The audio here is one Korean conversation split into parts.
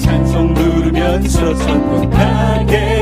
찬송 부르면서 천국 가게.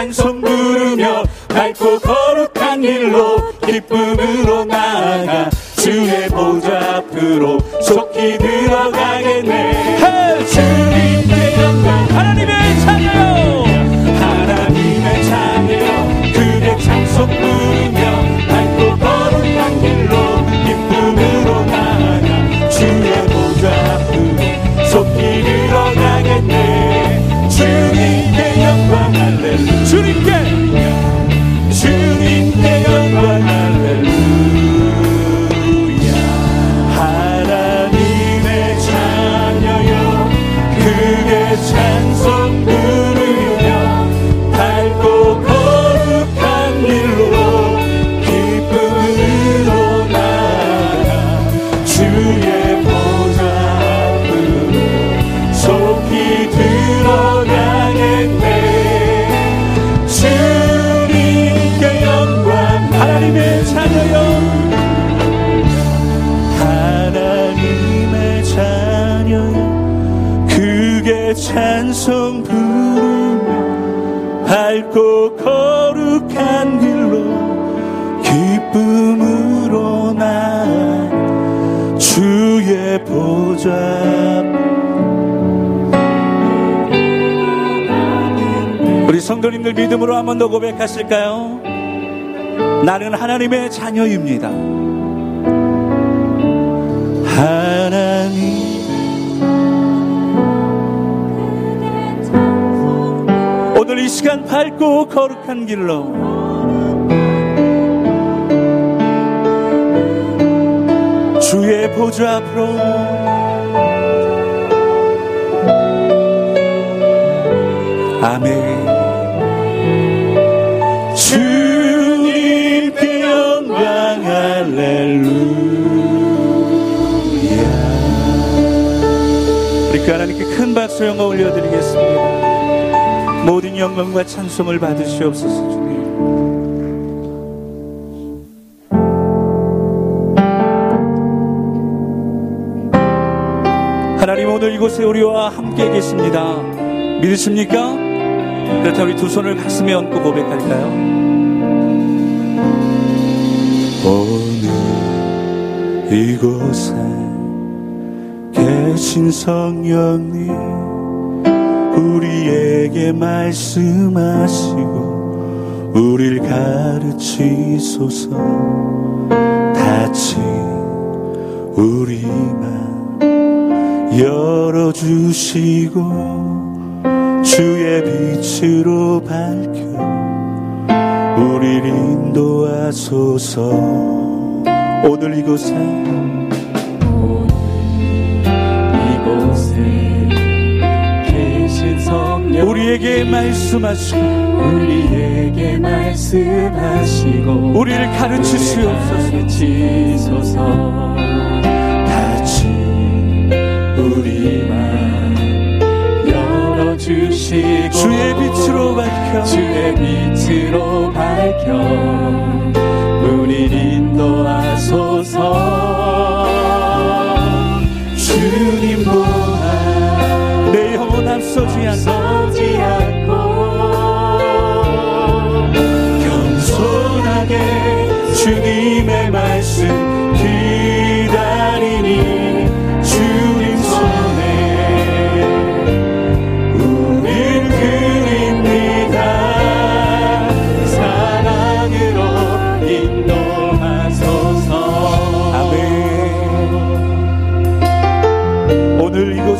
Attention 우리 성도님들 믿음으로 한번 더 고백하실까요? 나는 하나님의 자녀입니다. 하나님. 오늘 이 시간 밝고 거룩한 길로 주의 보좌 앞으로 아멘. 주님께 영광 할렐루야. 우리 그 하나님께 큰 박수 영광 올려드리겠습니다. 모든 영광과 찬송을 받으시옵소서. 주님. 하나님 오늘 이곳에 우리와 함께 계십니다. 믿으십니까? 그렇다면 우리 두 손을 가슴에 얹고 고백할까요? 오늘 이곳에 계신 성령님 우리에게 말씀하시고 우릴 가르치소서 다친 우리만 열어주시고 주의 빛으로 밝혀 우리를 인도하소서. 오늘 이곳에 우리에게 말씀하시고 우리에게 말씀하시고 우리를 가르치시옵소서. 주의 빛으로 밝혀. 주의 빛으로 밝혀. 우리를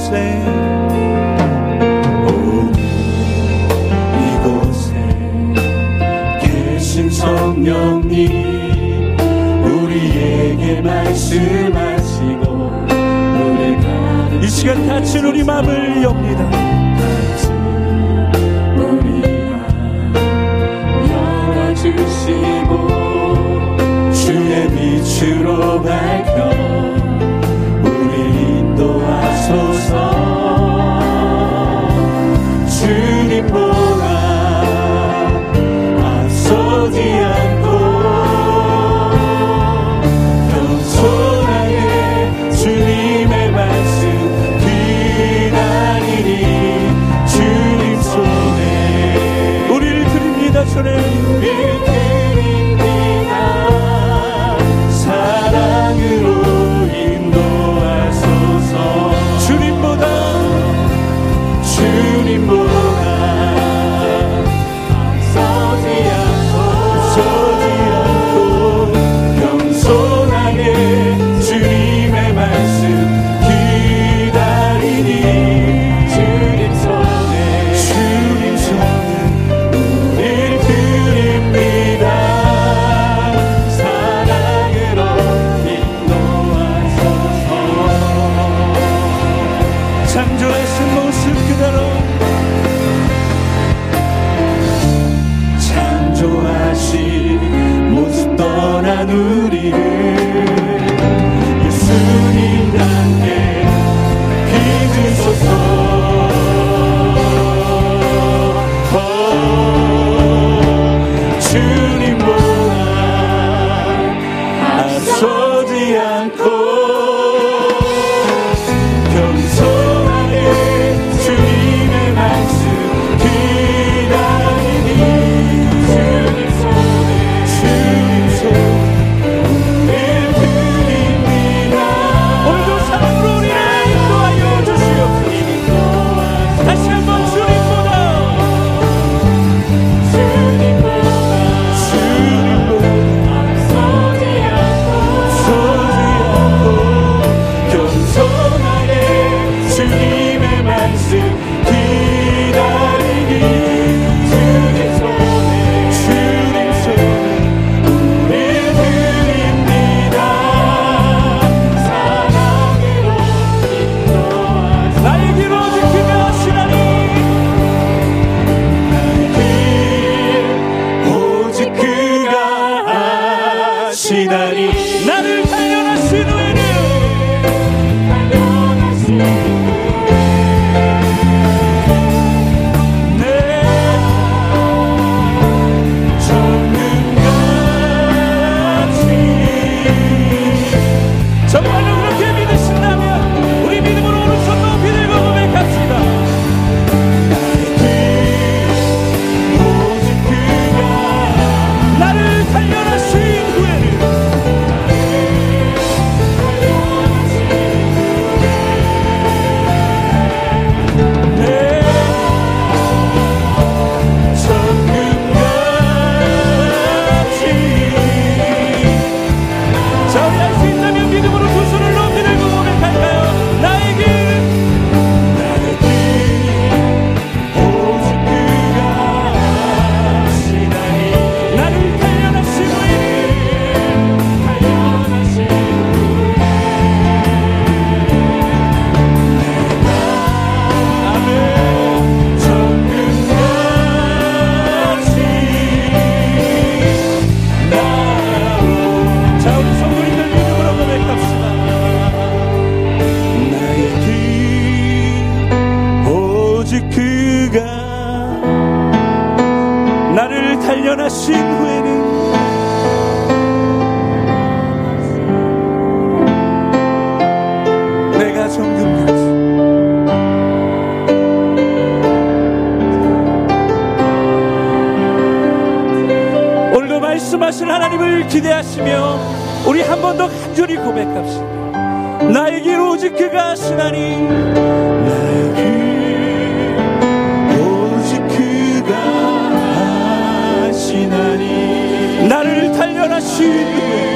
이곳에. 오, 이곳에 계신 성령님 우리에게 말씀하시고 노래가 이 시간 다친 우리 마음을 엽니다. 주님 보라 Jesus. 하신 후에는 내가 정금같이 오늘도 말씀하신 하나님을 기대하시며 우리 한 번 더 간절히 고백합시다. 나에게 오직 그가 하시나니 나에게 나를